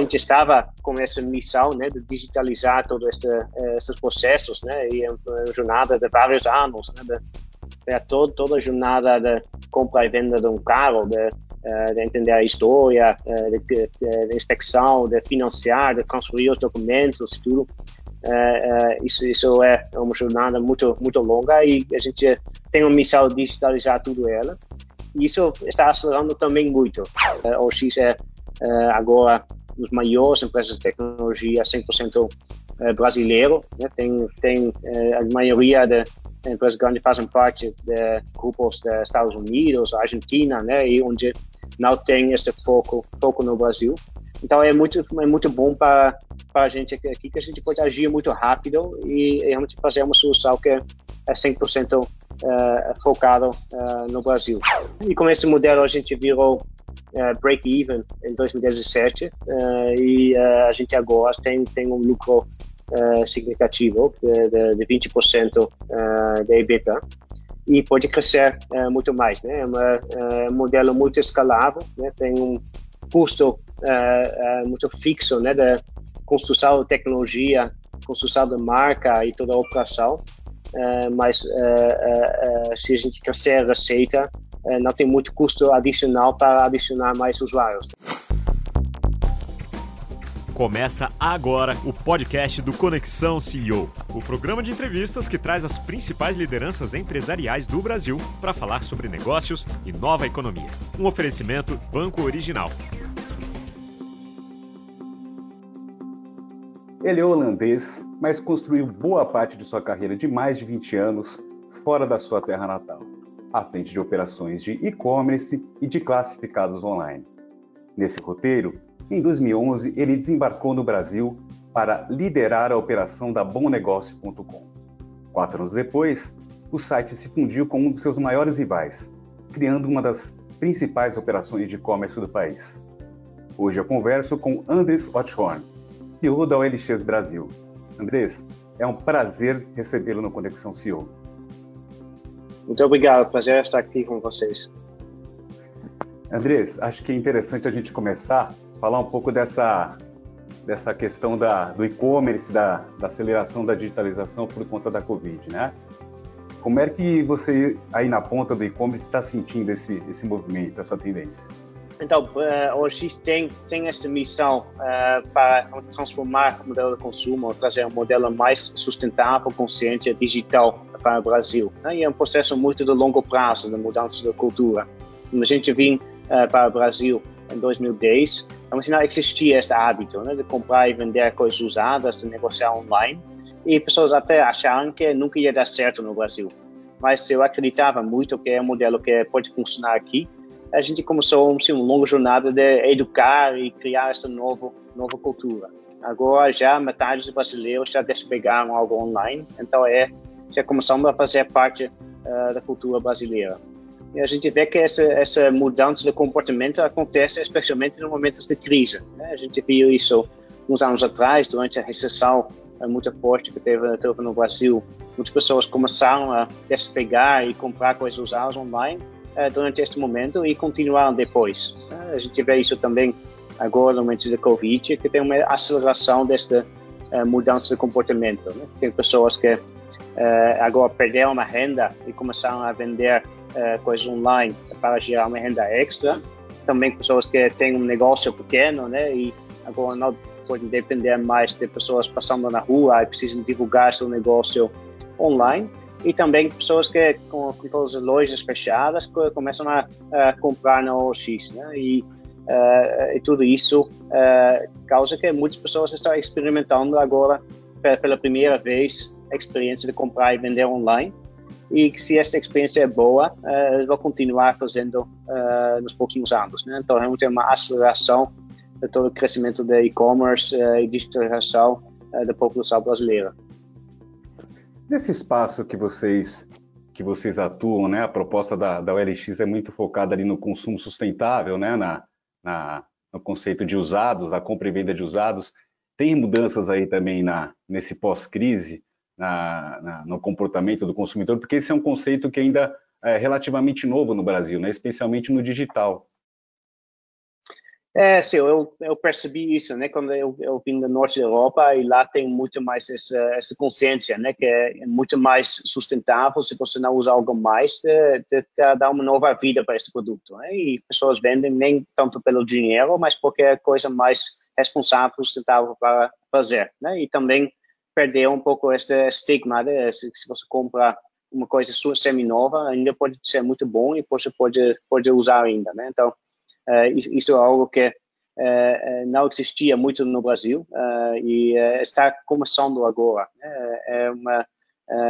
gente estava com essa missão né, de digitalizar todos esses processos, né, e é uma jornada de vários anos, né, de, de todo, toda a jornada de compra e venda de um carro, de, eh, de entender a história, eh, de, de, de, inspeção, de financiar, de transferir os documentos, tudo. isso, isso é uma jornada muito, muito longa e a gente tem uma missão de digitalizar tudo ela. Isso está acelerando também muito. O X é agora dos maiores empresas de tecnologia 100% eh, brasileiro. Né? Tem, tem eh, a maioria das empresas grandes fazem parte de grupos dos Estados Unidos, Argentina, né? E onde não tem esse foco, foco no Brasil. Então é muito é muito bom para para a gente aqui que a gente pode agir muito rápido e realmente fazer uma solução que é 100% uh, eh, focado uh, no Brasil. E com esse modelo a gente virou uh, break-even em 2017 uh, e uh, a gente agora tem, tem um lucro significativo de, de, de 20% uh, da EBITDA e pode crescer muito mais. Né? É um modelo muito escalável, né? tem um custo muito fixo né? da construção de tecnologia, construção de marca e toda a operação, mas se a gente crescer a receita, não tem muito custo adicional para adicionar mais usuários. Começa agora o podcast do Conexão CEO, o programa de entrevistas que traz as principais lideranças empresariais do Brasil para falar sobre negócios e nova economia. Um oferecimento Banco Original. Ele é holandês, mas construiu boa parte de sua carreira de mais de 20 anos fora da sua terra natal à frente de operações de e-commerce e de classificados online. Nesse roteiro, em 2011, ele desembarcou no Brasil para liderar a operação da BomNegócio.com. Quatro anos depois, o site se fundiu com um dos seus maiores rivais, criando uma das principais operações de e-commerce do país. Hoje eu converso com Andres Otshorn, CEO da OLX Brasil. Andrés, é um prazer recebê-lo no Conexão CEO. Muito obrigado, prazer estar aqui com vocês. Andrés, acho que é interessante a gente começar a falar um pouco dessa, dessa questão da, do e-commerce, da, da aceleração da digitalização por conta da Covid, né? Como é que você, aí na ponta do e-commerce, está sentindo esse, esse movimento, essa tendência? Então, uh, tem, tem esta missão uh, para transformar o modelo de consumo, trazer um modelo mais sustentável, consciente, digital para o Brasil. Né? E é um processo muito de longo prazo, de mudança da cultura. Quando a gente vem uh, para o Brasil em 2010, não existia este hábito né, de comprar e vender coisas usadas, de negociar online, e pessoas até acharam que nunca ia dar certo no Brasil. Mas eu acreditava muito que é um modelo que pode funcionar aqui. A gente começou assim, uma longa jornada de educar e criar essa nova, nova cultura. Agora já metade dos brasileiros já despegaram algo online, então é já começamos a fazer parte uh, da cultura brasileira. E a gente vê que essa, essa mudança de comportamento acontece especialmente nos momentos de crise. Né? A gente viu isso uns anos atrás, durante a recessão uh, muito forte que teve, teve no Brasil. Muitas pessoas começaram a despegar e comprar coisas usadas online uh, durante este momento e continuaram depois. A gente vê isso também agora no momento da Covid, que tem uma aceleração desta mudança de comportamento. Né? Tem pessoas que uh, agora perderam uma renda e começaram a vender coisas online para gerar uma renda extra. Também pessoas que têm um negócio pequeno, né, e agora não podem depender mais de pessoas passando na rua e precisam divulgar seu negócio online. E também pessoas que, com, com todas as lojas fechadas, começam a, a comprar na OX, né, e Uh, e tudo isso uh, causa que muitas pessoas estão experimentando agora pela primeira vez a experiência de comprar e vender online e que se esta experiência é boa, uh, vou continuar fazendo uh, nos próximos anos. Né? Então, realmente é uma aceleração de todo o crescimento da e-commerce uh, e digitalização uh, da população brasileira. Nesse espaço que vocês que vocês atuam, né? A proposta da, da OLX é muito focada ali no consumo sustentável, né? Na, na, no conceito de usados, da compra e venda de usados. Tem mudanças aí também na, nesse pós-crise? na, na, no comportamento do consumidor, porque esse é um conceito que ainda é relativamente novo no Brasil, né? especialmente no digital. É, sim, eu, eu percebi isso, né, quando eu, eu vim do norte da Europa e lá tem muito mais essa, essa consciência, né, que é muito mais sustentável se você não usa algo mais, de, de, de dar uma nova vida para esse produto, né, e pessoas vendem nem tanto pelo dinheiro, mas porque é coisa mais responsável, sustentável para fazer, né, e também perder um pouco este estigma, né, se, se você compra uma coisa semi-nova, ainda pode ser muito bom e você pode, pode usar ainda, né, então isso é algo que uh, não existia muito no Brasil uh, e está começando agora. Né? É uma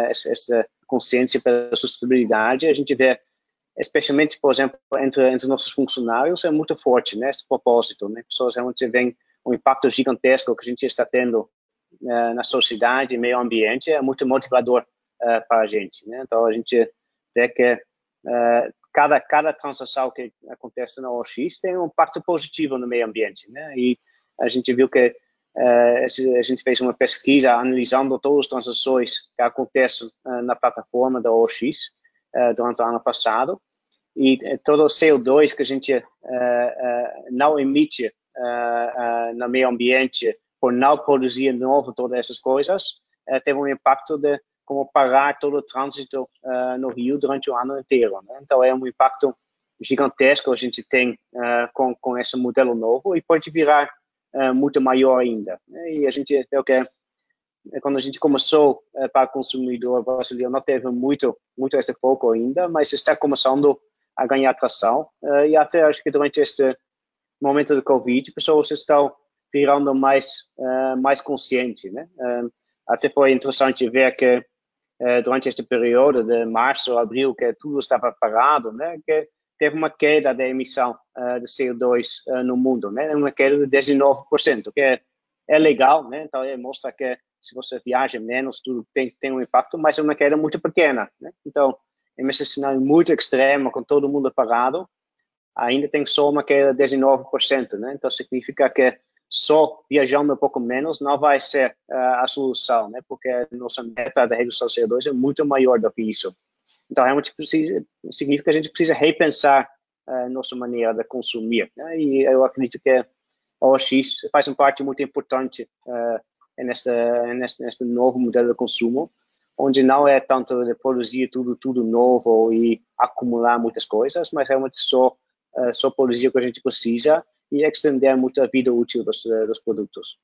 essa, consciência pela sustentabilidade a gente vê especialmente por exemplo entre entre nossos funcionários é muito forte né esse propósito né pessoas realmente veem um impacto gigantesco que a gente está tendo na sociedade e meio ambiente é muito motivador para a gente né então a gente vê que cada, cada transação que acontece na OX tem um impacto positivo no meio ambiente, né? E a gente viu que uh, a gente fez uma pesquisa analisando todas as transações que acontecem uh, na plataforma da OX uh, durante o ano passado e todo o CO2 que a gente não emite no meio ambiente por não produzir novo todas essas coisas teve um impacto de como parar todo o trânsito uh, no Rio durante o ano inteiro. Né? Então, é um impacto gigantesco a gente tem uh, com, com esse modelo novo e pode virar uh, muito maior ainda. Né? E a gente, eu que quando a gente começou para o consumidor brasileiro, não teve muito, muito esse foco ainda, mas está começando a ganhar atração. e até acho que durante este momento do Covid, pessoas estão virando mais, mais conscientes, né? até foi interessante ver que eh, durante este período de março, abril, que tudo estava parado, né, que teve uma queda da emissão uh, de CO2 uh, eh, no mundo, né, uma queda de 19%, que é, é legal, né, então é, mostra que se você viaja menos, tudo tem, tem um impacto, mas é uma queda muito pequena, né, então, em um cenário muito extremo, com todo mundo parado, ainda tem só uma queda de 19%, né, então significa que só viajando um pouco menos não vai ser uh, a solução, né? Porque a nossa meta da redução de CO2 é muito maior do que isso. Então, realmente precisa, significa que a gente precisa repensar a uh, nossa maneira de consumir. Né? E eu acredito que a OX faz uma parte muito importante uh, neste, neste, neste novo modelo de consumo, onde não é tanto de produzir tudo tudo novo e acumular muitas coisas, mas realmente só uh, só produzir o que a gente precisa e extender muito a vida útil dos, eh, dos produtos.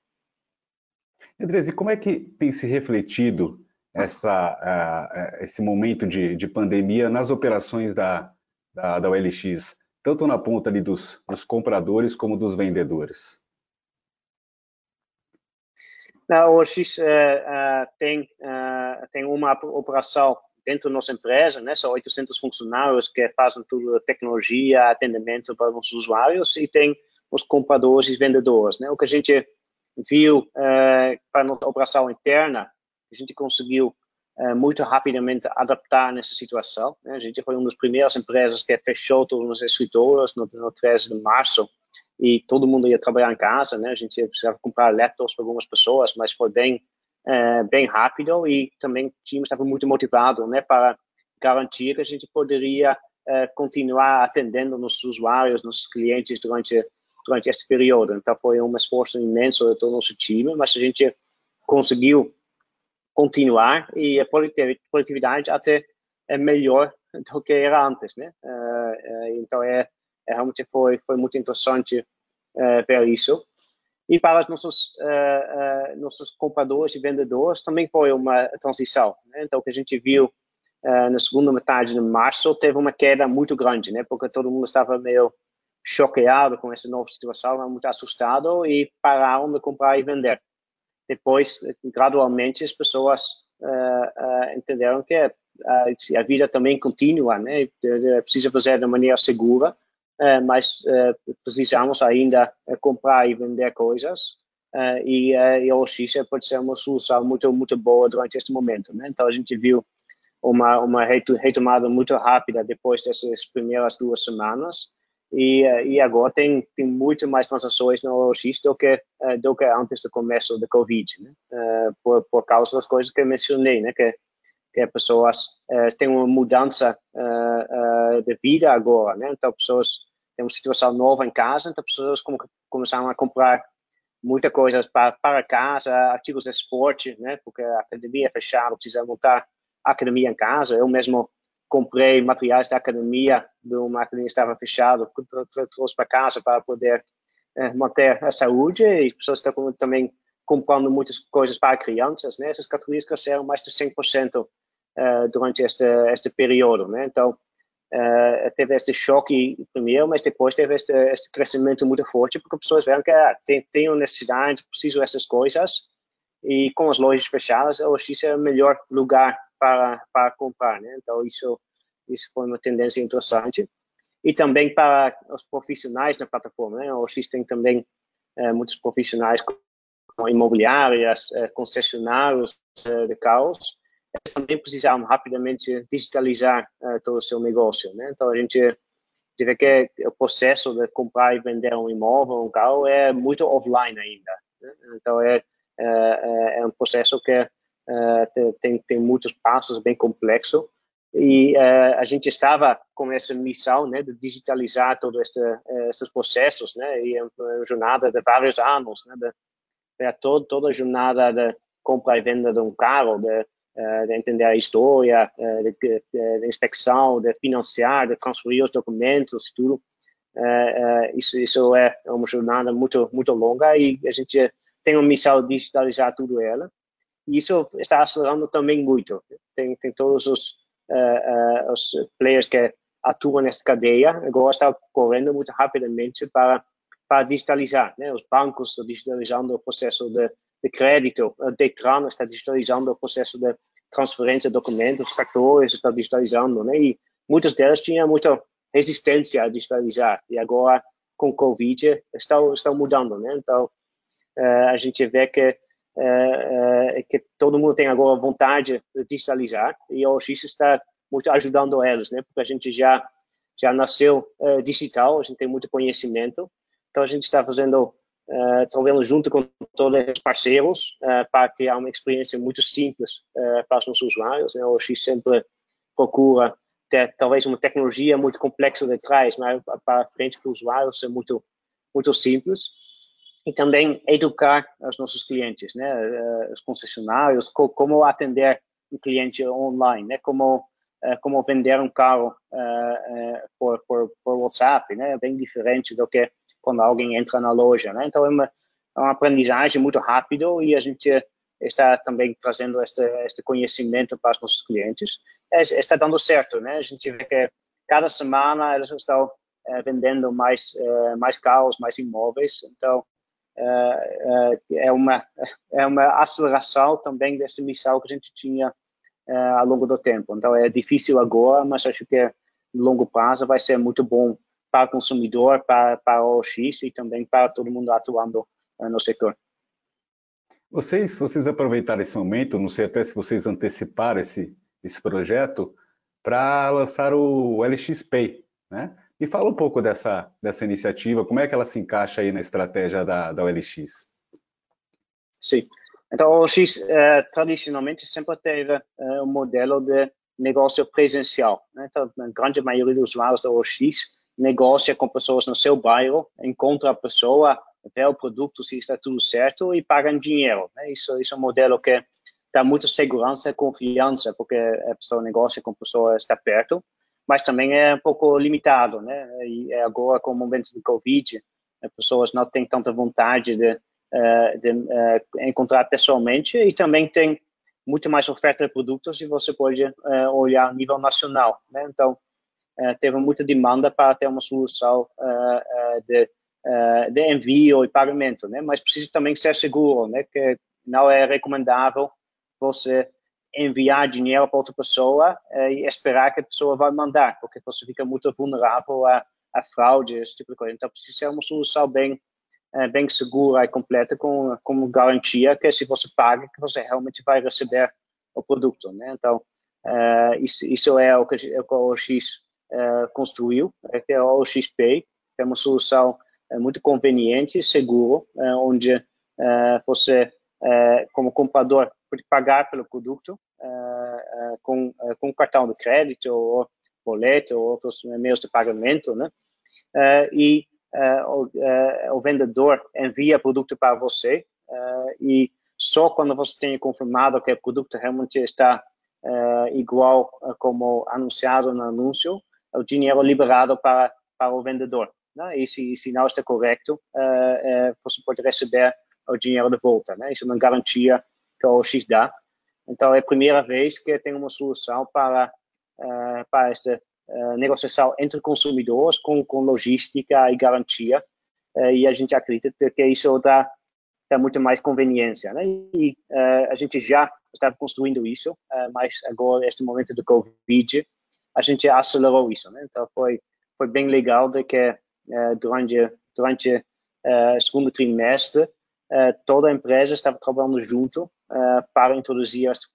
Andres, e como é que tem se refletido essa, uh, esse momento de, de, pandemia nas operações da, da, da OLX, tanto na ponta ali dos, dos compradores como dos vendedores? Na OLX uh, uh, tem, tem uma operação dentro da nossa empresa, né, são 800 funcionários que fazem tudo tecnologia, atendimento para os usuários e tem os compradores e vendedores. Né? O que a gente viu uh, para a nossa operação interna, a gente conseguiu uh, muito rapidamente adaptar nessa situação. Né? A gente foi uma das primeiras empresas que fechou todos os escritórios no, no 13 de março e todo mundo ia trabalhar em casa, né? A gente precisava comprar laptops para algumas pessoas, mas foi bem uh, bem rápido e também o time estava muito motivado, né, para garantir que a gente poderia continuar atendendo nossos usuários, nossos clientes durante durante este período. Então foi um esforço imenso de todo o nosso time, mas a gente conseguiu continuar e a produtividade até é melhor do que era antes, né? Uh, então é, é, realmente foi foi muito interessante uh, ver isso. E para os nossos nossos compradores e vendedores também foi uma transição. Né? Então o que a gente viu na segunda metade de março teve uma queda muito grande, né? Porque todo mundo estava meio choqueado com essa nova situação, muito assustado e pararam de comprar e vender. Depois, gradualmente, as pessoas uh, uh, entenderam que a, a, vida também continua, né? Precisa fazer de maneira segura, uh, mas precisamos ainda comprar e vender coisas e, e a OX pode ser uma solução muito muito boa durante este momento, né? Então a gente viu uma uma retomada muito rápida depois dessas primeiras duas semanas e, eh, e agora tem, tem muito mais transações no OLX do que, eh, do que antes do começo da Covid, né? Uh, por, por causa das coisas que eu mencionei, né? Que, que as pessoas têm uma mudança de vida agora, né? Então, pessoas tem uma situação nova em casa, então pessoas começaram a comprar muita coisa para, para casa, artigos de esporte, né? Porque a academia é fechada, precisa montar a academia em casa. Eu mesmo comprei materiais da academia, de uma academia que estava fechada, trouxe para casa para poder é, manter a saúde e as pessoas estão também comprando muitas coisas para crianças, né? Essas categorias cresceram mais de 100% uh, eh, durante este, este período, né? Então, uh, teve este choque primeiro, mas depois teve este, este crescimento muito forte, porque as pessoas viram que ah, tem, tem necessidade, preciso dessas coisas, e com as lojas fechadas, o X é o melhor lugar para, para comprar, né? Então, isso, isso foi uma tendência interessante. E também para os profissionais na plataforma, né? X tem também uh, muitos profissionais imobiliárias, eh, concessionários eh, de carros, eles também precisavam rapidamente digitalizar eh, todo o seu negócio. Né? Então, a gente vê que o processo de comprar e vender um imóvel, um carro, é muito offline ainda. Né? Então, é, é, é, um processo que tem, tem muitos passos, bem complexo. E a gente estava com essa missão né, de digitalizar todos este, esses processos, né, e é uma jornada de vários anos, né, de é todo, toda a jornada de compra e venda de um carro, de, eh, de entender a história, eh, de, de, de, inspeção, de financiar, de transferir os documentos, tudo. Eh, isso, isso é uma jornada muito, muito longa e a gente tem uma missão de digitalizar tudo ela. Isso está acelerando também muito. Tem, tem todos os, os players que atuam nessa cadeia, agora está correndo muito rapidamente para para digitalizar. Né? Os bancos estão digitalizando o processo de, de crédito, a Detran está digitalizando o processo de transferência de documentos, os cartões estão digitalizando, né? e muitas delas tinham muita resistência a digitalizar, e agora com o Covid estão, estão mudando. Né? Então, uh, a gente vê que, uh, uh, que todo mundo tem agora vontade de digitalizar, e o OX está muito ajudando eles, né? porque a gente já já nasceu digital, a gente tem muito conhecimento, então a gente está fazendo, uh, trabalhando junto com todos os parceiros uh, para criar uma experiência muito simples para os nossos usuários. Né? O X sempre procura ter talvez uma tecnologia muito complexa de trás, mas para frente para o usuário ser muito muito simples e também educar os nossos clientes, né, os concessionários, co como atender um cliente online, né, como como vender um carro por, por, por WhatsApp, né, bem diferente do que quando alguém entra na loja, né? Então é uma, é uma aprendizagem muito rápido e a gente está também trazendo este, este conhecimento para os nossos clientes. É, está dando certo, né? A gente vê que cada semana eles estão vendendo mais mais carros, mais imóveis. Então é, é, uma é uma aceleração também dessa missão que a gente tinha ao longo do tempo. Então é difícil agora, mas acho que no longo prazo vai ser muito bom para o consumidor, para, para o OX e também para todo mundo atuando no setor. Vocês, vocês aproveitaram esse momento, não sei até se vocês anteciparam esse, esse projeto, para lançar o LX Pay, né? Me fala um pouco dessa, dessa iniciativa, como é que ela se encaixa aí na estratégia da, da OLX? Sim, então o OLX eh, tradicionalmente sempre teve eh, um modelo de negócio presencial. Né? Então, a grande maioria dos usuários da OLX negocia com pessoas no seu bairro, encontra a pessoa, vê o produto se está tudo certo e paga dinheiro. Né? Isso, isso é um modelo que dá muita segurança e confiança, porque a pessoa negocia com a pessoa está perto, mas também é um pouco limitado, né? E agora, com o momento do Covid, as pessoas não têm tanta vontade de, uh, de uh, encontrar pessoalmente e também tem muito mais oferta de produtos e você pode uh, olhar a nível nacional, né? Então, eh, teve muita demanda para ter uma solução eh, eh, de, de envio e pagamento, né? Mas precisa também ser seguro, né? Que não é recomendável você enviar dinheiro para outra pessoa e esperar que a pessoa vai mandar, porque você fica muito vulnerável a, a fraude, esse tipo de coisa. Então, precisa ser uma solução bem, bem segura e completa, com, com garantia que se você paga, que você realmente vai receber o produto, né? Então, isso, isso é o que, é o X uh, construiu, é que é o XP, que é uma solução uh, muito conveniente e seguro, uh, onde você, como comprador, pode pagar pelo produto com, com cartão de crédito ou boleto ou outros meios de pagamento, né? e o, o, vendedor envia produto para você e só quando você tem confirmado que o produto realmente está igual como anunciado no anúncio, o dinheiro liberado para, para o vendedor. Né? E se, se não está correto, você pode receber o dinheiro de volta. Né? Isso é uma garantia que o X dá. Então, é a primeira vez que tem uma solução para, uh, para esta uh, negociação entre consumidores com, com logística e garantia. Uh, e a gente acredita que isso dá, dá muito mais conveniência. Né? E a gente já estava construindo isso, mas agora, neste momento do Covid, a gente acelerou isso. Né? Então, foi, foi bem legal de que durante, durante o segundo trimestre, toda a empresa estava trabalhando junto uh, para introduzir este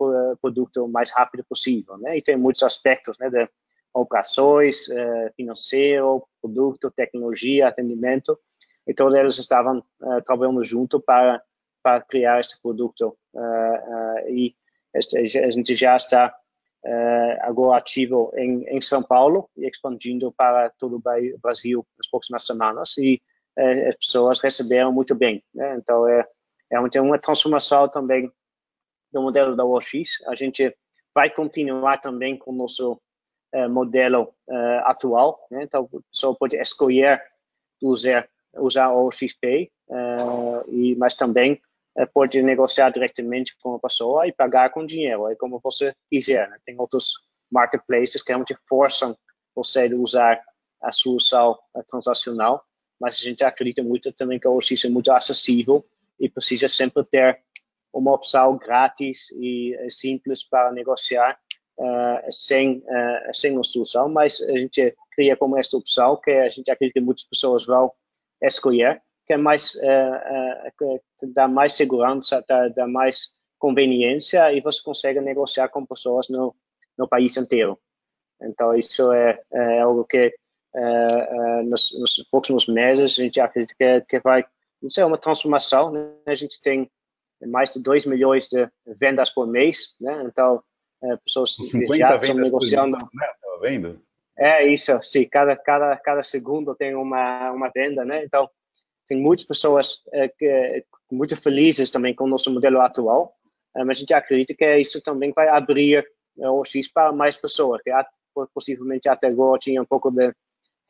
produto o mais rápido possível, né? E tem muitos aspectos, né, de operações, financeiro, produto, tecnologia, atendimento, e todos eles estavam trabalhando junto para para criar este produto e a gente já está agora ativo em São Paulo e expandindo para todo o Brasil nas próximas semanas e as pessoas receberam muito bem, né? Então é é uma transformação também do modelo da OX. A gente vai continuar também com o nosso uh, modelo uh, atual. Né? Então, a pessoa pode escolher usar, usar o OXP, uh, eh, e, mas também pode negociar diretamente com a pessoa e pagar com dinheiro, é como você quiser. Né? Tem outros marketplaces que realmente forçam você a usar a solução transacional, mas a gente acredita muito também que o OX é muito acessível e precisa sempre ter uma opção grátis e eh, simples para negociar uh, sem, uh, sem uma solução, mas a gente cria como esta opção que a gente acredita que muitas pessoas vão escolher, que é mais, uh, dá mais segurança, dá, dá, mais conveniência e você consegue negociar com pessoas no, no país inteiro. Então, isso é, é algo que nos, nos, próximos meses a gente acredita que, que vai ser uma transformação. Né? A gente tem mais de 2 milhões de vendas por mês, né? Então, é, pessoas já estão negociando. Dia, né? Tava vendo? É isso, sim. Cada, cada, cada segundo tem uma, uma venda, né? Então, tem muitas pessoas é, que, muito felizes também com o nosso modelo atual, é, mas a gente acredita que isso também vai abrir é, o X para mais pessoas, que possivelmente até agora tinha um pouco de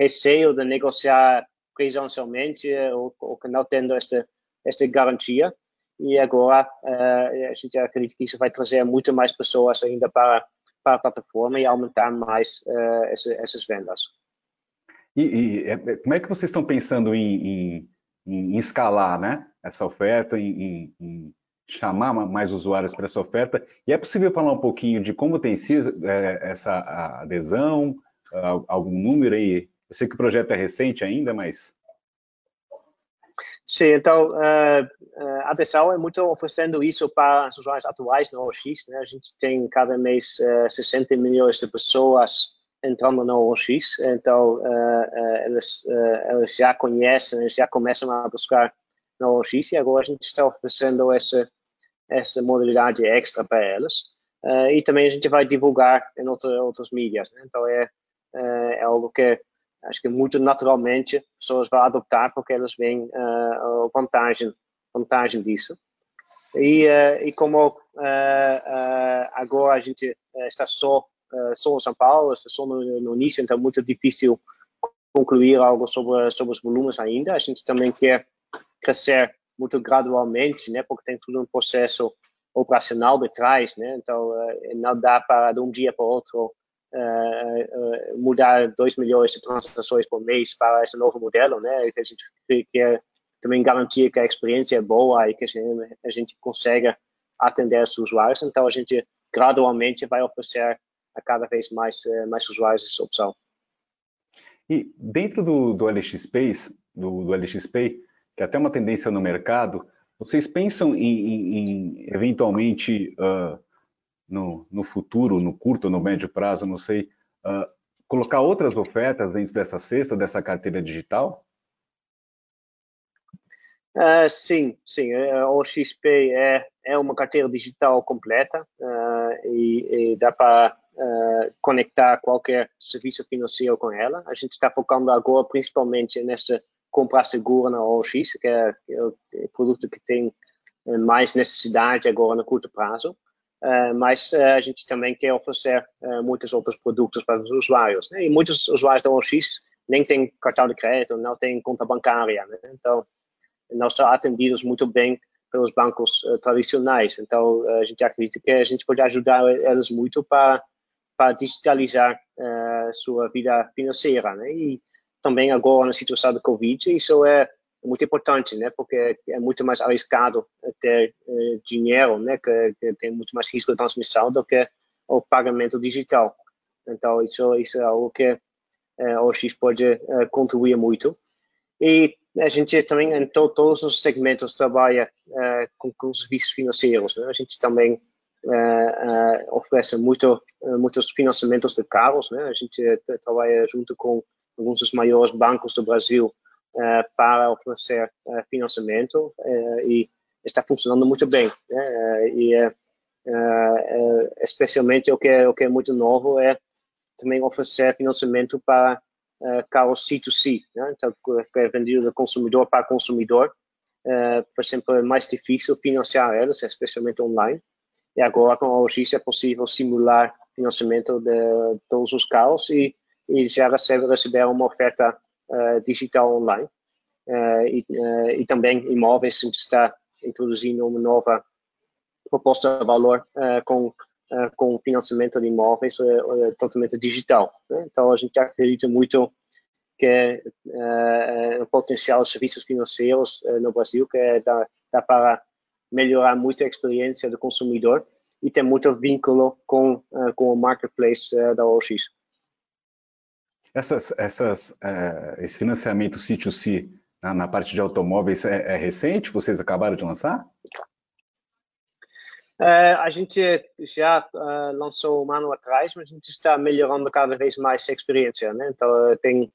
receio de negociar presencialmente ou, ou que não tendo esta, esta garantia e agora uh, a gente acredita que isso vai trazer muito mais pessoas ainda para, para a plataforma e aumentar mais uh, essa, essas vendas. E, e, como é que vocês estão pensando em, em, em escalar né, essa oferta, em, em, chamar mais usuários para essa oferta? E é possível falar um pouquinho de como tem sido essa adesão, algum número aí? Eu sei que o projeto é recente ainda, mas Sim, então uh, a Dessal é muito oferecendo isso para os usuários atuais no OX. Né? A gente tem cada mês uh, 60 milhões de pessoas entrando no OX, então uh, eles, eles já conhecem, eles já começam a buscar no OX e agora a gente está oferecendo essa, essa modalidade extra para elas. e também a gente vai divulgar em outra, outras mídias. Né? Então é, é algo que acho que muito naturalmente pessoas vão adoptar porque elas veem uh, a vantagem, vantagem disso. E, uh, e como uh, agora a gente está só, só em São Paulo, está só no, no, início, então é muito difícil concluir algo sobre, sobre os volumes ainda. A gente também quer crescer muito gradualmente, né, porque tem tudo um processo operacional de trás, né, então não dá para de um dia para o outro uh, mudar 2 milhões de transações por mês para esse novo modelo, né? A gente quer também garantir que a experiência é boa e que a gente, a gente consegue atender os usuários. Então, a gente gradualmente vai oferecer a cada vez mais, mais usuários essa opção. E dentro do, do LXP, do, do LXP, que é até uma tendência no mercado, vocês pensam em, em, em eventualmente uh, no, no futuro, no curto, no médio prazo, não sei, uh, colocar outras ofertas dentro dessa cesta, dessa carteira digital? Uh, sim, sim. O XP é, é uma carteira digital completa uh, e, e, dá para uh, conectar qualquer serviço financeiro com ela. A gente está focando agora principalmente nessa compra segura na OX, é, que é o produto que tem mais necessidade agora no curto prazo. Uh, mas uh, a gente também quer oferecer uh, muitos outros produtos para os usuários. Né? E muitos usuários da OX nem têm cartão de crédito, não têm conta bancária. Né? Então, nós somos atendidos muito bem pelos bancos tradicionais. Então, a gente acredita que a gente pode ajudar eles muito para, para digitalizar sua vida financeira. Né? E também agora, na situação do Covid, isso é muito importante, né? Porque é muito mais arriscado ter eh, dinheiro, né? Que, que, tem muito mais risco de transmissão do que o pagamento digital. Então isso isso é algo que eh, o X pode eh, contribuir muito. E a gente também em to, todos os segmentos trabalha com, com serviços financeiros. Né? A gente também oferece muito muitos financiamentos de carros, né? A gente trabalha junto com alguns dos maiores bancos do Brasil uh, para oferecer uh, financiamento e está funcionando muito bem. Né? e especialmente o que, é, o que é muito novo é também oferecer financiamento para carros C2C, né? então que é vendido do consumidor para consumidor. por exemplo, é mais difícil financiar eles, especialmente online. E agora com a OX é possível simular financiamento de todos os carros e, e já recebe, receber uma oferta digital online. Uh, e, uh, e, também imóveis, a gente está introduzindo uma nova proposta de valor com, com financiamento de imóveis totalmente digital. Né? Então, a gente acredita muito que o potencial de serviços financeiros no Brasil, que dá, dá para melhorar muito a experiência do consumidor e tem muito vínculo com, com o marketplace da OX. Essas, essas, é, esse financiamento C2C na, na, parte de automóveis é, é, recente? Vocês acabaram de lançar? É, a gente já uh, lançou um ano atrás, mas a gente está melhorando cada vez mais a experiência, né? Então tem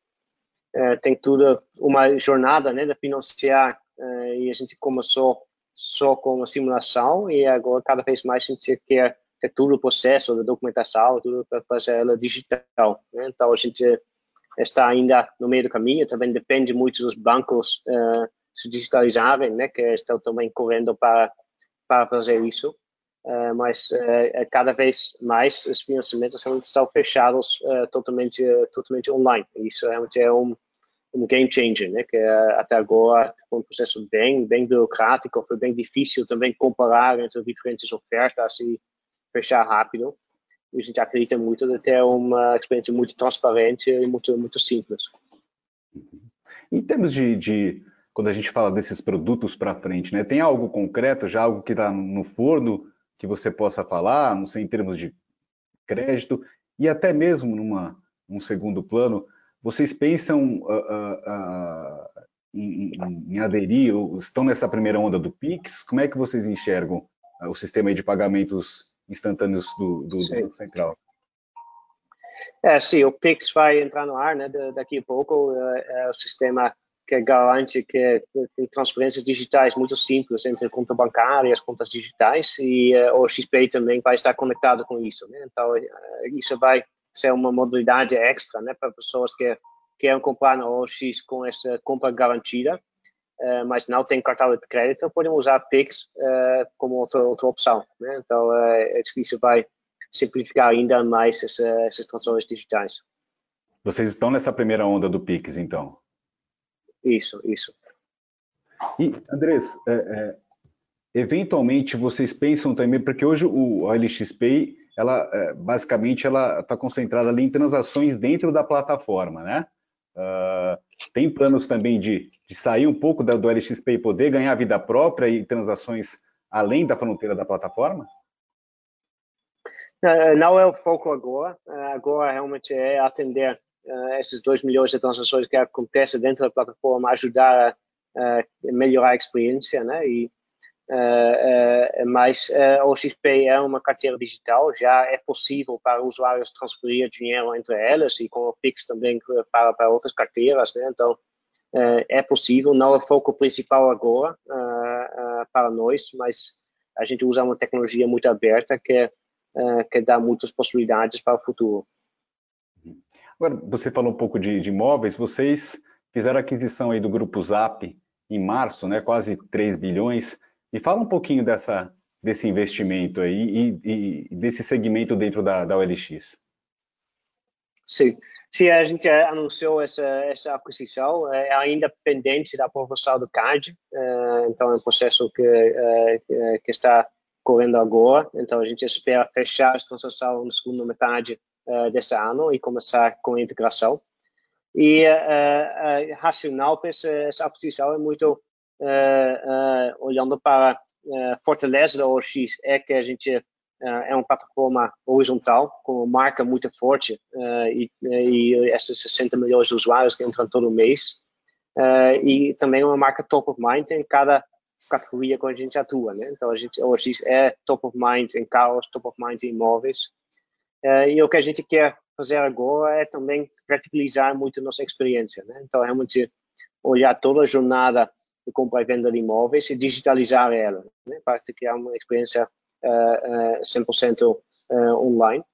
tem tudo uma jornada, né, de financiar e a gente começou só com uma simulação e agora cada vez mais a gente quer ter tudo o processo da documentação, tudo para fazer ela digital. Né? Então a gente está ainda no meio do caminho, também depende muito dos bancos uh, se digitalizarem, né? Que estão também correndo para para fazer isso. Uh, mas uh, cada vez mais os financiamentos estão fechados totalmente totalmente online. Isso realmente é um um game changer, né? Que até agora foi um processo bem bem burocrático, foi bem difícil também comparar entre diferentes ofertas e fechar rápido. E a gente acredita muito de ter uma experiência muito transparente e muito muito simples. Em termos de, de quando a gente fala desses produtos para frente, né? Tem algo concreto, já algo que está no forno que você possa falar, não sei, em termos de crédito e até mesmo numa um segundo plano, vocês pensam uh, uh, uh, em, em, aderir, estão nessa primeira onda do Pix? Como é que vocês enxergam o sistema de pagamentos instantâneos do, do, do Central. É, sim, o Pix vai entrar no ar né, daqui a pouco. É, é o sistema que garante que tem transferências digitais muito simples entre conta bancária e as contas digitais e uh, o XP também vai estar conectado com isso. Né? Então, uh, isso vai ser uma modalidade extra né, para pessoas que querem comprar na OX com essa compra garantida mas não tem cartão de crédito, podem usar Pix uh, como outra, outra opção. Né? Então, acho que isso vai simplificar ainda mais essa, essas transações digitais. Vocês estão nessa primeira onda do Pix, então? Isso, isso. E, Andrés, é, é, eventualmente vocês pensam também, porque hoje o OLX Pay, ela, é, basicamente, ela está concentrada ali em transações dentro da plataforma, né? Uh, tem planos também de, de sair um pouco da, do LXP e poder ganhar vida própria e transações além da fronteira da plataforma? Não é o foco agora. Agora realmente é atender uh, esses 2 milhões de transações que acontecem dentro da plataforma, ajudar a melhorar a experiência, né? E mas o XP é uma carteira digital, já é possível para usuários transferir dinheiro entre elas e com o Pix também para, para outras carteiras, né? então é possível, não é o foco principal agora para nós, mas a gente usa uma tecnologia muito aberta que que dá muitas possibilidades para o futuro. Agora, você falou um pouco de, de imóveis, vocês fizeram a aquisição aí do Grupo Zap em março, né, quase 3 bilhões. Me fala um pouquinho dessa, desse investimento aí e, e desse segmento dentro da, da OLX. Sim, sim, a gente anunciou essa, essa aquisição, é ainda pendente da aprovação do CAD, é, então é um processo que, é, que está correndo agora, então a gente espera fechar a transação na segunda metade desse ano e começar com a integração. E uh, racional para essa, essa aquisição é muito olhando para a fortaleza da OX, é que a gente é uma plataforma horizontal com uma marca muito forte e, e esses 60 milhões de usuários que entram todo mês. e também uma marca top of mind em cada categoria que a gente atua, né? Então a gente hoje é top of mind em carros, top of mind em imóveis e o que a gente quer fazer agora é também verticalizar muito a nossa experiência. Né? Então, realmente olhar toda a jornada de compra e venda de imóveis e digitalizar ela, né? para criar uma experiência 100% uh, online.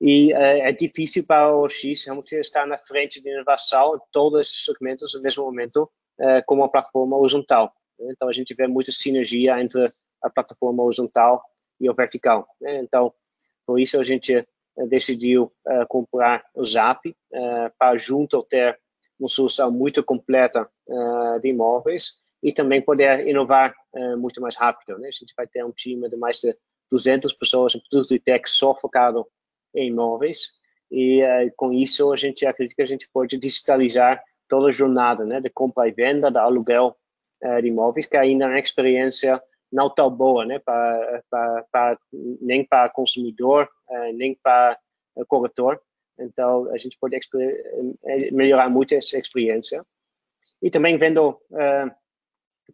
E uh, é difícil para o X realmente estar na frente de inovação em todos os segmentos no mesmo momento, uh, como uma plataforma horizontal. Então, a gente vê muita sinergia entre a plataforma horizontal e o vertical. Né? Então, por isso a gente eh, decidiu comprar o Zap para junto ter uma solução muito completa de imóveis e também poder inovar muito mais rápido. Né? A gente vai ter um time de mais de 200 pessoas em produto e tech só focado em imóveis e com isso a gente acredita que a gente pode digitalizar toda a jornada né, de compra e venda, de aluguel de imóveis, que ainda é uma experiência não tão boa, né, para, para, para nem para consumidor, uh, nem para corretor. Então, a gente pode melhorar muito essa experiência. E também vendo uh,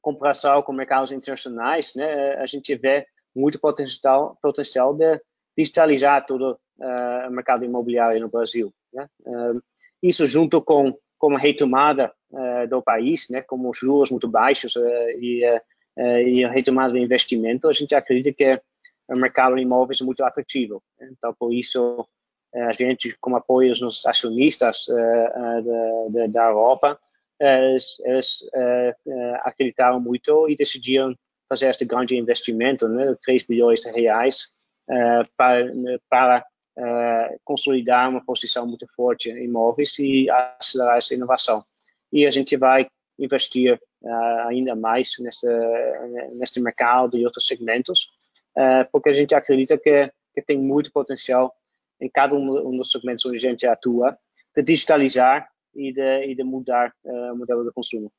comparação com mercados internacionais, né, a gente vê muito potencial, potencial de digitalizar todo uh, o mercado imobiliário no Brasil. Né? Uh, isso junto com, com a retomada uh, do país, né, com os juros muito baixos e uh, e a retomada de investimento, a gente acredita que o mercado de imóveis é muito atrativo. Então, por isso, eh, a gente, com apoio dos acionistas da, da Europa, eles, eles acreditaram muito e decidiram fazer este grande investimento, né, 3 bilhões de reais, para, para consolidar uma posição muito forte em imóveis e acelerar essa inovação. E a gente vai investir uh, ainda mais nesse, neste mercado e outros segmentos, uh, porque a gente acredita que, que tem muito potencial em cada um dos segmentos onde a gente atua, de digitalizar e de, e de mudar uh, o modelo de consumo.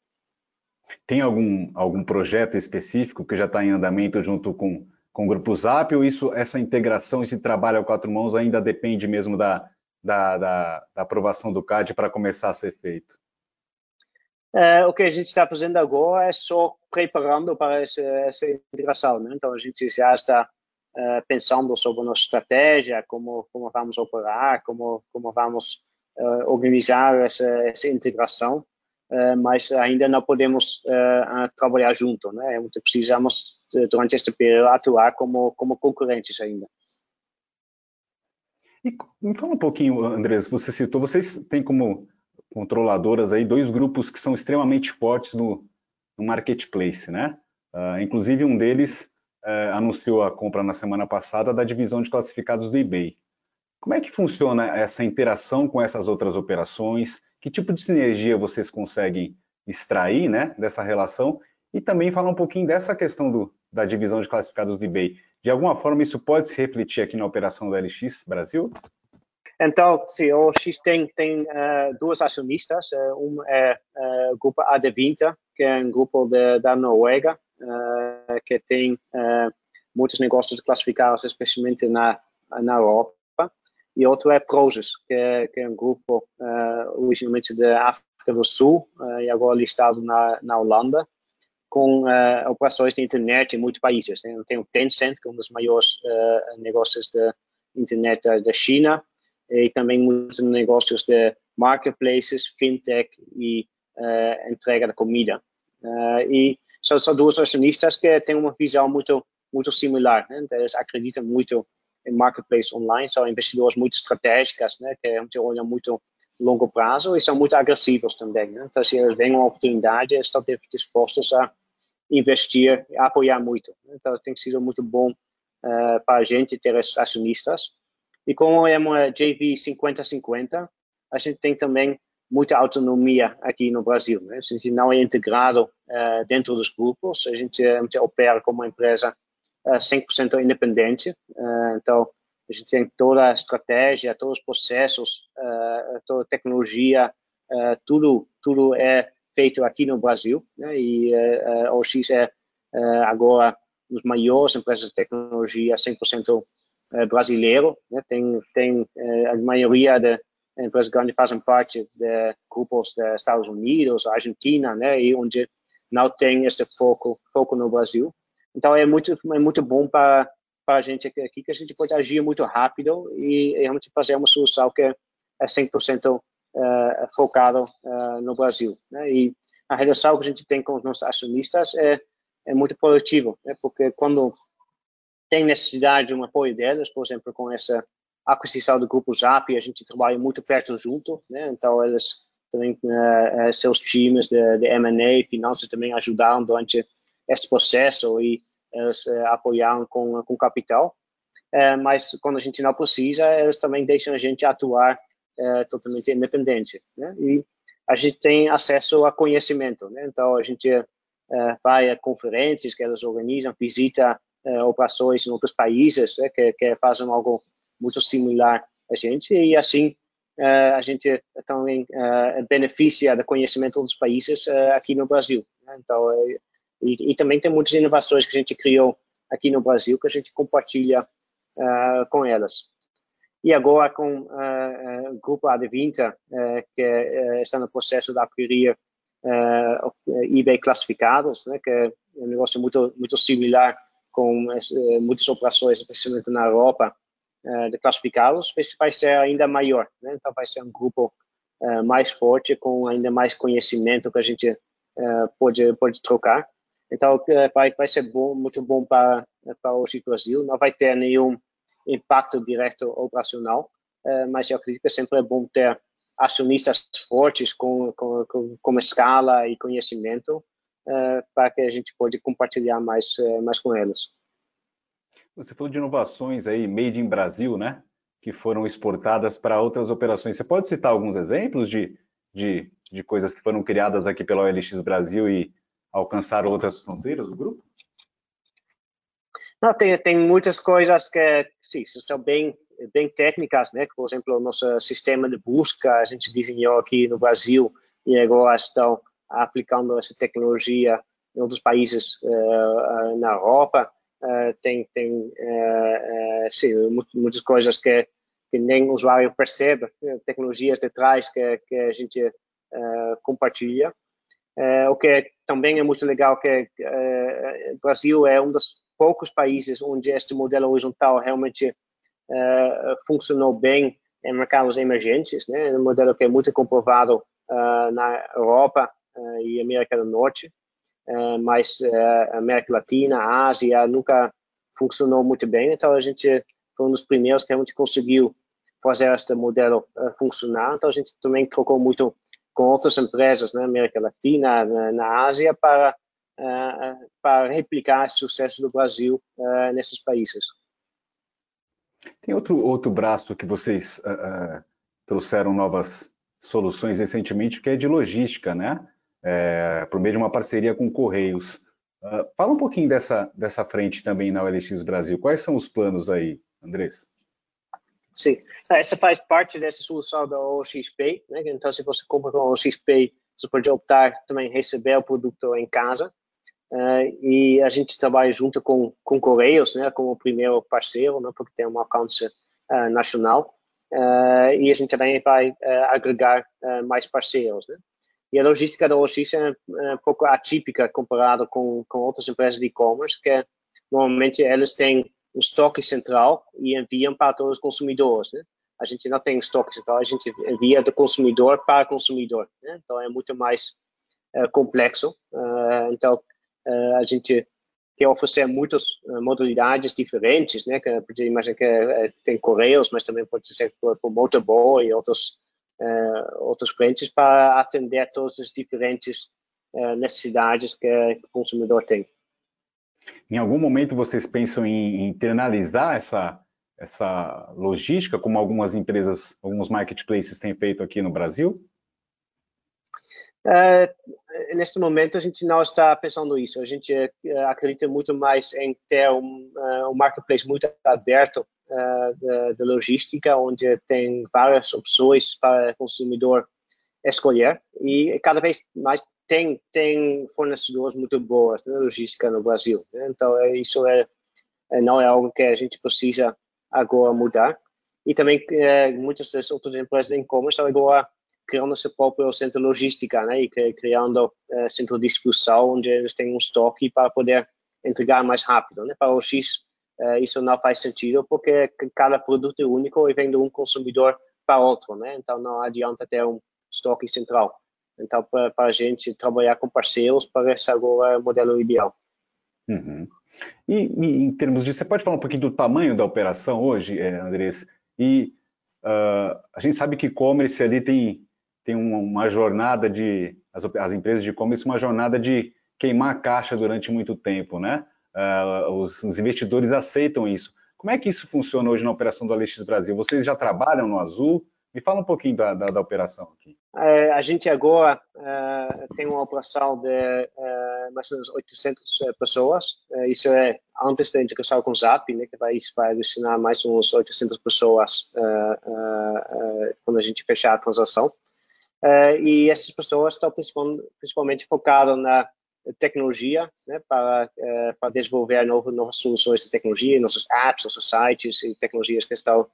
Tem algum, algum projeto específico que já está em andamento junto com, com o Grupo Zap ou isso, essa integração, esse trabalho a quatro mãos ainda depende mesmo da, da, da, da aprovação do CAD para começar a ser feito? Uh, o que a gente está fazendo agora é só preparando para essa, essa integração. Né? Então, a gente já está uh, pensando sobre a nossa estratégia, como, como vamos operar, como, como vamos organizar essa, essa integração, mas ainda não podemos trabalhar junto. Né? Então, precisamos, durante este período, atuar como, como concorrentes ainda. E me fala um pouquinho, Andrés, você citou, vocês têm como controladoras aí, dois grupos que são extremamente fortes no, no marketplace, né? Uh, inclusive um deles uh, anunciou a compra na semana passada da divisão de classificados do eBay. Como é que funciona essa interação com essas outras operações? Que tipo de sinergia vocês conseguem extrair, né, dessa relação? E também falar um pouquinho dessa questão do, da divisão de classificados do eBay. De alguma forma isso pode se refletir aqui na operação da LX Brasil? Então, sim, o X tem, tem uh, duas acionistas. Uh, um é uh, o grupo AD20, que é um grupo de, da Noruega, que tem muitos negócios classificados, especialmente na, na Europa. E outro é Prozis, que é, que é um grupo originalmente da África do Sul e agora listado na, na Holanda, com operações de internet em muitos países. Tem o Tencent, que é um dos maiores negócios de internet da China, e também muitos negócios de marketplaces, fintech e uh, entrega de comida. Uh, e são, são duas acionistas que têm uma visão muito muito similar. Né? Então, eles acreditam muito em marketplace online, são investidores muito estratégicos, né, que a gente olha muito longo prazo e são muito agressivos também. Né? Então, se eles veem uma oportunidade, estão dispostos a investir, a apoiar muito. Né? Então, tem sido muito bom uh, para a gente ter esses acionistas. E como é uma JV 50-50, a gente tem também muita autonomia aqui no Brasil. Né? A gente não é integrado uh, dentro dos grupos, a gente, a gente opera como uma empresa 100% independente. Uh, então, a gente tem toda a estratégia, todos os processos, uh, toda a tecnologia, uh, tudo, tudo é feito aqui no Brasil. Né? E a OX é agora uma das maiores empresas de tecnologia 100% brasileiro. Né? Tem, tem a maioria das empresas grandes fazem parte de grupos dos Estados Unidos, Argentina, né? E onde não tem esse foco, foco no Brasil. Então é muito, é muito bom para para a gente aqui que a gente pode agir muito rápido e realmente fazer uma solução que é 100% uh, focado uh, no Brasil. Né? E a relação que a gente tem com os nossos acionistas é, é muito positivo, né? porque quando tem necessidade de um apoio deles, por exemplo, com essa aquisição do grupo Zap, a gente trabalha muito perto junto, né? então eles também, uh, seus times de, de M&A, finanças também ajudaram durante esse processo e eles uh, apoiaram com, com capital, uh, mas quando a gente não precisa, eles também deixam a gente atuar uh, totalmente independente. Né? E a gente tem acesso a conhecimento, né? então a gente vai a conferências que eles organizam, visita operações em outros países né? que, que fazem algo muito similar a gente e assim a gente também beneficia do conhecimento dos países aqui no Brasil. Né? Então e, e, também tem muitas inovações que a gente criou aqui no Brasil que a gente compartilha uh, com elas. E agora com uh, o grupo Ad20, uh, que está no processo de adquirir eBay classificados, né, que é um negócio muito, muito similar com muitas operações, especialmente na Europa, de classificados, vai ser ainda maior. Né? Então, vai ser um grupo mais forte, com ainda mais conhecimento que a gente pode, pode trocar. Então, vai, vai ser bom, muito bom para, para o Brasil. Não vai ter nenhum impacto direto operacional, é, mas eu acredito que sempre é bom ter acionistas fortes com, com, com escala e conhecimento é, para que a gente pode compartilhar mais, mais com eles. Você falou de inovações aí, made in Brasil, né? Que foram exportadas para outras operações. Você pode citar alguns exemplos de, de, de coisas que foram criadas aqui pela OLX Brasil e alcançar outras fronteiras do grupo? Não, tem, tem muitas coisas que sim, são bem, bem técnicas, né? Por exemplo, o nosso sistema de busca a gente desenhou aqui no Brasil e agora estão aplicando essa tecnologia em outros países uh, na Europa. Uh, tem tem uh, sim, muitas coisas que, que nem o usuário percebe, tecnologias de trás que, que a gente compartilha. É, o que também é muito legal que é, o Brasil é um dos poucos países onde este modelo horizontal realmente é, funcionou bem em mercados emergentes, né? Um modelo que é muito comprovado na Europa e América do Norte, mas América Latina, Ásia nunca funcionou muito bem. Então a gente foi um dos primeiros que a gente conseguiu fazer este modelo funcionar. Então a gente também trocou muito com outras empresas na América Latina, na, Ásia, para, uh, para replicar o sucesso do Brasil uh, nesses países. Tem outro, outro braço que vocês uh, trouxeram novas soluções recentemente, que é de logística, né? É, por meio de uma parceria com Correios. fala um pouquinho dessa, dessa frente também na OLX Brasil. Quais são os planos aí, Andrés? Sim, ah, essa faz parte dessa solução da OXP, né? Então, se você compra com a OXP, você pode optar também receber o produto em casa. Uh, e a gente trabalha junto com, com Correios, né? Como primeiro parceiro, né? Porque tem um alcance uh, nacional. Uh, e a gente também vai agregar mais parceiros, né? E a logística da OX é um pouco atípica comparado com, com outras empresas de e-commerce, que normalmente eles têm um estoque central e enviam para todos os consumidores. Né? A gente não tem estoque central, a gente envia do consumidor para consumidor. Né? Então é muito mais uh, complexo. Uh, então uh, a gente que oferecer muitas modalidades diferentes, né? Que pode imaginar que tem correios, mas também pode ser por, por motorboy e outros outros clientes para atender todas as diferentes necessidades que o consumidor tem. Em algum momento vocês pensam em internalizar essa essa logística, como algumas empresas, alguns marketplaces têm feito aqui no Brasil? Uh, neste momento a gente não está pensando isso. A gente uh, acredita muito mais em ter um, uh, um marketplace muito aberto de, logística, onde tem várias opções para o consumidor escolher e cada vez mais tem tem fornecedores muito boas na logística no Brasil. Né? Então isso é, não é algo que a gente precisa agora mudar. E também eh, muitas das outras empresas de e-commerce estão agora criando seu próprio centro logística, né? E criando eh, centro de distribuição onde eles têm um estoque para poder entregar mais rápido, né? Para o X eh, isso não faz sentido porque cada produto é único e vem de um consumidor para outro, né? Então não adianta ter um estoque central. Então para, para a gente trabalhar com parceiros parece agora o modelo ideal. Uhum. E, e, em termos de, você pode falar um pouquinho do tamanho da operação hoje, é, Andrés? E uh, a gente sabe que e-commerce ali tem, tem uma, uma jornada de, as, as empresas de e-commerce, uma jornada de queimar a caixa durante muito tempo, né? Uh, os, os, investidores aceitam isso. Como é que isso funciona hoje na operação do Alexis Brasil? Vocês já trabalham no Azul? Me fala um pouquinho da, da, da operação aqui. É, a gente agora uh, tem uma operação de uh, mais ou menos 800 pessoas. Uh, isso é antes da integração com o Zap, né, que vai, vai adicionar mais uns 800 pessoas quando a gente fechar a transação. e essas pessoas estão principalmente, focadas na tecnologia, né, para, para desenvolver novas, novas soluções de tecnologia, nossos apps, nossos sites e tecnologias que estão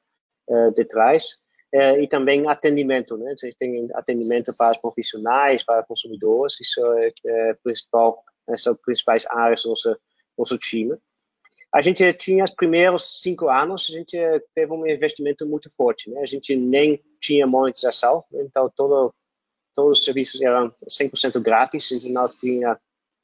detrás é, e também atendimento, né? Gente tem atendimento para os profissionais, para consumidores, isso é, é principal, são principais áreas do nosso, nosso time. A gente tinha os primeiros cinco anos, a gente teve um investimento muito forte, né? A gente nem tinha monetização, então todo, todos os serviços eram 100% grátis, a gente não tinha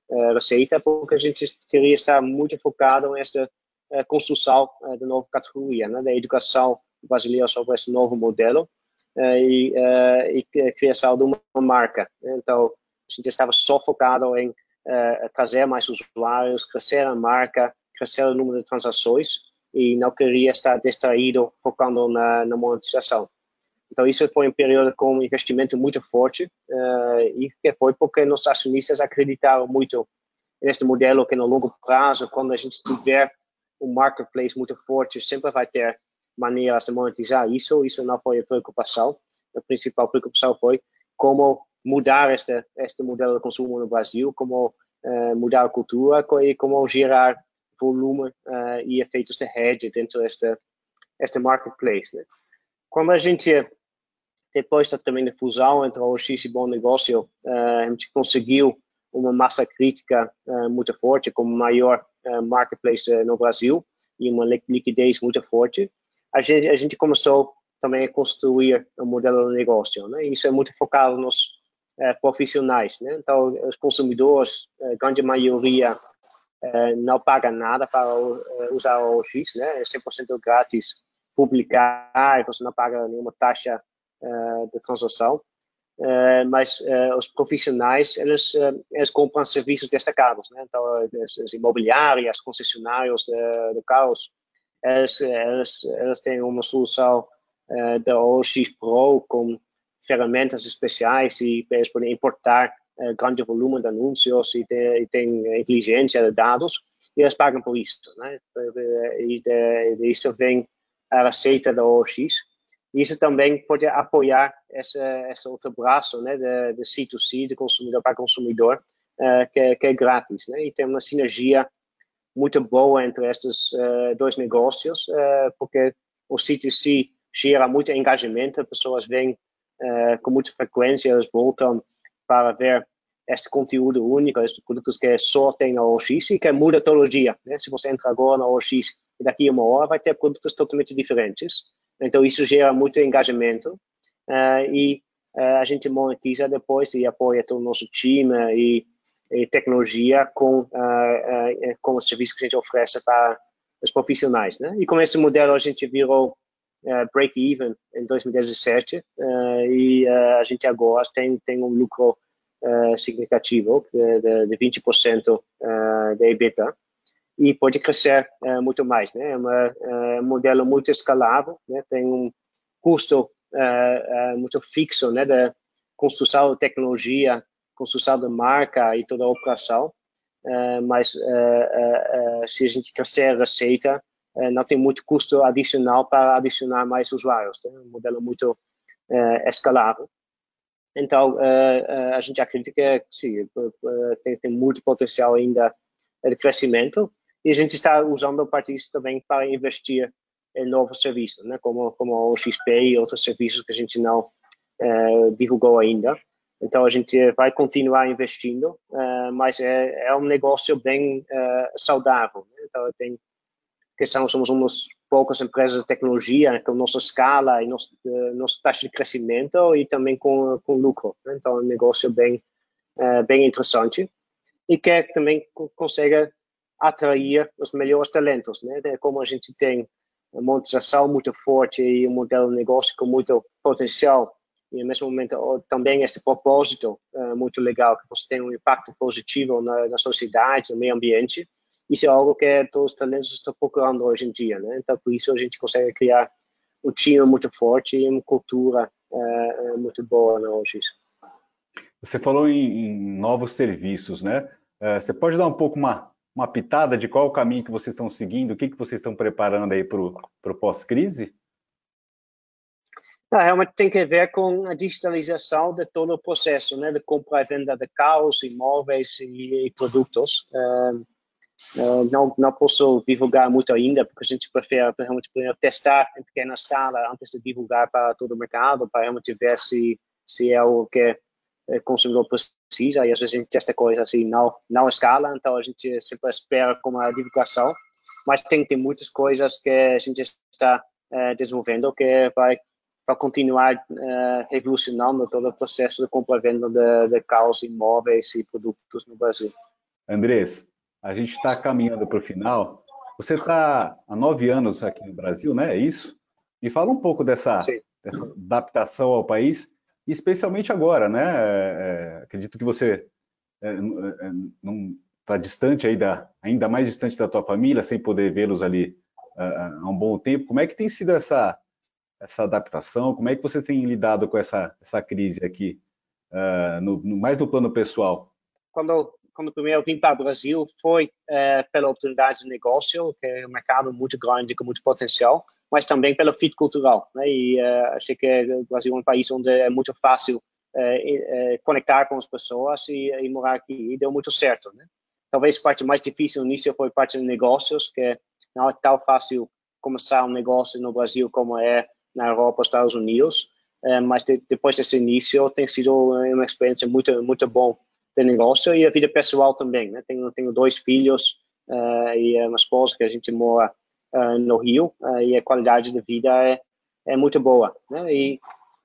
uh, receita, porque a gente queria estar muito focado nessa uh, construção uh, da nova categoria, né? Da educação brasileira sobre esse novo modelo uh, e, uh, e criação de uma marca. Então, a gente estava só focado em uh, trazer mais usuários, crescer a marca, crescer o número de transações e não queria estar distraído focando na, na monetização. Então, isso foi um período com um investimento muito forte e que foi porque nossos acionistas acreditaram muito neste modelo que no longo prazo, quando a gente tiver um marketplace muito forte, sempre vai ter maneiras de monetizar isso, isso não foi a preocupação. A principal preocupação foi como mudar este, este modelo de consumo no Brasil, como uh, mudar a cultura e como gerar volume uh, e efeitos de rede dentro deste este marketplace. Né? Quando a gente, depois da, também da fusão entre o OX e Bom Negócio, uh, a gente conseguiu uma massa crítica muito forte, como maior marketplace no Brasil e uma liquidez muito forte a gente, a gente começou também a construir um modelo de negócio, né? Isso é muito focado nos é, profissionais, né? Então, os consumidores, a eh, grande maioria, é, não paga nada para usar o OX, né? É 100% grátis publicar, você não paga nenhuma taxa de transação. mas os profissionais, eles, eles compram serviços destacados, né? Então, as, as imobiliárias, concessionários de, de carros, elas, elas, elas têm uma solução uh, da OX Pro com ferramentas especiais e eles podem importar uh, grande volume de anúncios e, tem e tem inteligência de dados e eles pagam por isso, né? E de, de isso vem a receita da OX. Isso também pode apoiar esse, esse outro braço, né, de, de C2C, de consumidor para consumidor, uh, que, que, é grátis, né? E tem uma sinergia muito boa entre estes uh, dois negócios, uh, porque o C2C gera muito engajamento, as pessoas vêm uh, com muita frequência, elas voltam para ver este conteúdo único, estes produtos que só tem na OX e que muda todo dia. Né? Se você entra agora na OX e daqui a uma hora vai ter produtos totalmente diferentes. Então isso gera muito engajamento e a gente monetiza depois e apoia todo o nosso time e e tecnologia com, uh, com os serviços que a gente oferece para os profissionais. Né? E com esse modelo a gente virou break-even em 2017 e a gente agora tem, tem um lucro significativo de, de 20% da EBITDA e pode crescer muito mais. Né? É um modelo muito escalável, né? tem um custo muito fixo né? da construção de tecnologia construção de marca e toda a operação, uh, mas uh, uh, se a gente crescer a receita, não tem muito custo adicional para adicionar mais usuários. É um modelo muito escalável. Então, a gente acredita que sim, tem, tem muito potencial ainda de crescimento e a gente está usando a parte disso também para investir em novos serviços, né? como, como o XP e outros serviços que a gente não divulgou ainda. Então a gente vai continuar investindo, uh, mas é, é, um negócio bem uh, saudável. Né? Então tem questão somos uma das poucas empresas de tecnologia com nossa escala e nossa, uh, nossa taxa de crescimento e também com, com lucro. Né? Então é um negócio bem bem interessante e que também consegue atrair os melhores talentos, né? Como a gente tem uma monetização muito forte e um modelo de negócio com muito potencial e ao mesmo momento também esse propósito uh, muito legal que você tem um impacto positivo na, na, sociedade, no meio ambiente. Isso é algo que todos os talentos estão procurando hoje em dia, né? Então por isso a gente consegue criar um time muito forte e uma cultura uh, muito boa né, hoje. Você falou em, em novos serviços, né? Você pode dar um pouco uma uma pitada de qual o caminho que vocês estão seguindo, o que, que vocês estão preparando aí para o pós-crise? Não, realmente tem que ver com a digitalização de todo o processo, né, de compra e venda de carros, imóveis e, e produtos. Uh, não, não posso divulgar muito ainda, porque a gente prefere realmente testar em pequena escala antes de divulgar para todo o mercado, para realmente ver se, se é o que o consumidor precisa. E às vezes a gente testa coisas assim, não, não escala, então a gente sempre espera com a divulgação. Mas tem, tem muitas coisas que a gente está uh, desenvolvendo que vai para continuar uh, revolucionando todo o processo de compra-venda de, de carros, imóveis e produtos no Brasil. Andrés, a gente está caminhando para o final. Você está há nove anos aqui no Brasil, né? É isso? Me fala um pouco dessa, dessa adaptação ao país, especialmente agora, né? É, é, acredito que você é, é não está distante aí da, ainda mais distante da tua família, sem poder vê-los ali uh, há um bom tempo. Como é que tem sido essa essa adaptação? Como é que você tem lidado com essa, essa crise aqui, uh, no, no, mais no plano pessoal? Quando, quando primeiro vim para o Brasil, foi uh, pela oportunidade de negócio, que é um mercado muito grande, com muito potencial, mas também pelo fit cultural. Né? E uh, achei que o Brasil é um país onde é muito fácil conectar com as pessoas e, e, morar aqui. E deu muito certo. Né? Talvez a parte mais difícil no início foi a parte de negócios, que não é tão fácil começar um negócio no Brasil como é na Europa, Estados Unidos, é, mas de, depois desse início tem sido uma experiência muito muito bom de negócio e a vida pessoal também, né? Tenho tenho dois filhos uh, e uma esposa que a gente mora uh, no Rio e a qualidade de vida é é muito boa, né? E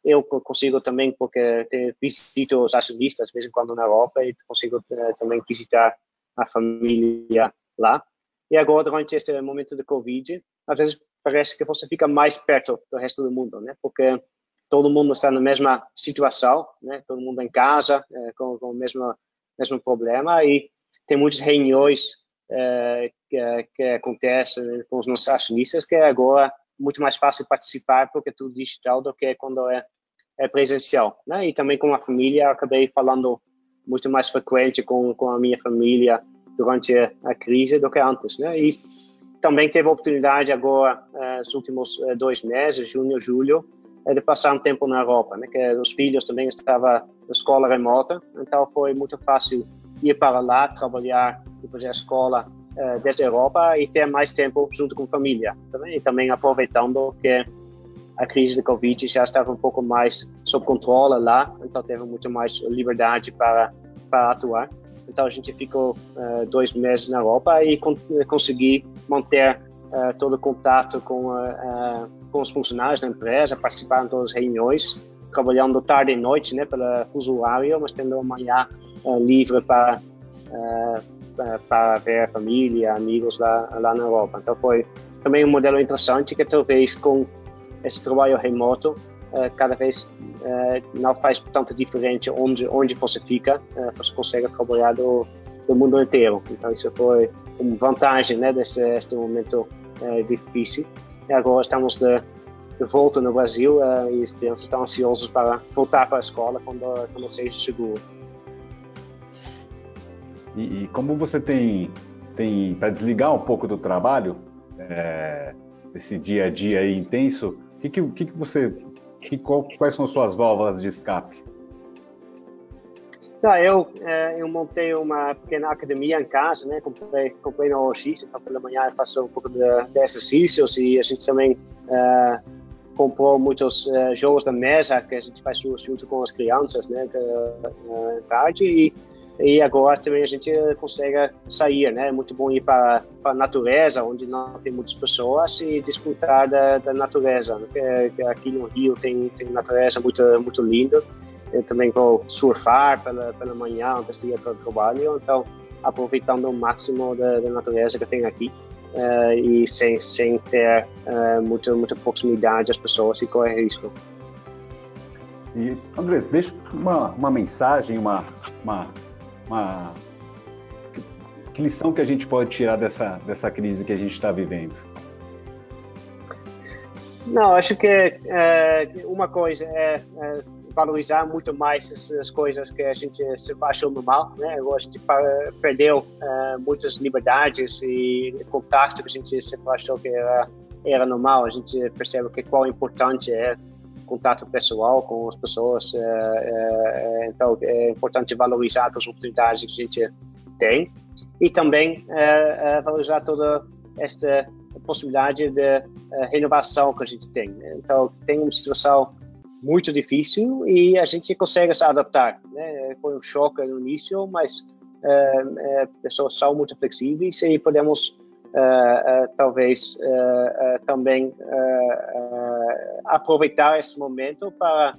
eu consigo também porque visito os acionistas de vez em quando na Europa e consigo também visitar a família lá. E agora durante este momento de Covid, às vezes parece que você fica mais perto do resto do mundo, né? Porque todo mundo está na mesma situação, né? Todo mundo em casa é, com, com o mesmo mesmo problema e tem muitas reuniões é, que, que acontecem com os nossos acionistas que é agora muito mais fácil participar porque é tudo digital do que quando é, é presencial, né? E também com a família acabei falando muito mais frequente com com a minha família durante a crise do que antes, né? E também teve a oportunidade agora, uh, nos últimos uh, dois meses, junho e julho, uh, de passar um tempo na Europa, né? Que os filhos também estavam na escola remota, então foi muito fácil ir para lá, trabalhar e fazer a escola desde a Europa e ter mais tempo junto com a família. Também, e também aproveitando que a crise da Covid já estava um pouco mais sob controle lá, então teve muito mais liberdade para, para atuar. Então a gente ficou uh, dois meses na Europa e con consegui manter uh, todo o contato com, com os funcionários da empresa, participar em todas as reuniões, trabalhando tarde e noite né, para o usuário, mas tendo amanhã livre para para ver a família, amigos lá, lá na Europa. Então foi também um modelo interessante que talvez com esse trabalho remoto cada vez não faz tanta diferença onde onde você fica, você consegue trabalhar do, do mundo inteiro. Então isso foi uma vantagem né, desse, desse momento difícil. E agora estamos de, de volta no Brasil e as crianças estão ansiosas para voltar para a escola quando, quando seja seguro. E, e como você tem, tem para desligar um pouco do trabalho, é, esse dia a dia intenso, o que, que, que, você, que, qual, quais são suas válvulas de escape? Não, eu, eu montei uma pequena academia em casa, né? Comprei, comprei no OX, então pela manhã eu faço um pouco de, de exercícios e a gente também uh, comprou muitos uh, jogos da mesa que a gente faz junto com as crianças, né? De, tarde e, e agora também a gente consegue sair, né? É muito bom ir para a natureza, onde não tem muitas pessoas e desfrutar da, da natureza. Né? Que aqui no Rio tem, tem natureza muito, muito linda eu também vou surfar pela, pela manhã antes de ir para o trabalho, então aproveitando o máximo da, da natureza que tem aqui uh, e sem, sem ter uh, muita, muita proximidade às pessoas e correr risco. E, Andrés, deixa uma, uma mensagem, uma, uma, uma que lição que a gente pode tirar dessa, dessa crise que a gente está vivendo? Não, acho que é, uma coisa é, é valorizar muito mais essas coisas que a gente achou normal, né? A gente perdeu muitas liberdades e contato que a gente se achou que era, era normal. A gente percebe que qual importante é contato pessoal com as pessoas. Uh, uh, então, é importante valorizar as oportunidades que a gente tem e também valorizar toda esta possibilidade de renovação que a gente tem. Então, tem uma situação muito difícil e a gente consegue se adaptar. Né? Foi um choque no início, mas é, é, pessoas são muito flexíveis e podemos é, é talvez é, é, também aproveitar esse momento para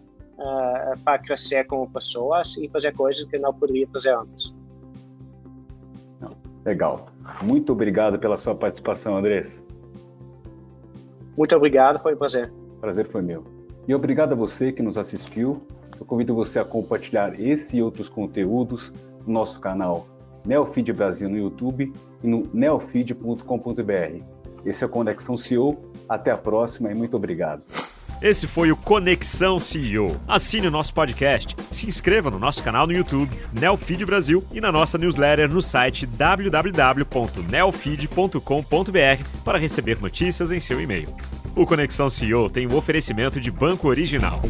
para crescer como pessoas e fazer coisas que não poderia fazer antes. Legal. Muito obrigado pela sua participação, Andrés. Muito obrigado, foi um prazer. Prazer foi meu. E obrigado a você que nos assistiu. Eu convido você a compartilhar esse e outros conteúdos no nosso canal Neofeed Brasil no YouTube e no neofeed.com.br. Esse é o Conexão CEO. Até a próxima e muito obrigado. Esse foi o Conexão CEO. Assine o nosso podcast, se inscreva no nosso canal no YouTube, Neofeed Brasil, e na nossa newsletter no site www.neofeed.com.br para receber notícias em seu e-mail. O Conexão CEO tem um oferecimento de Banco Original.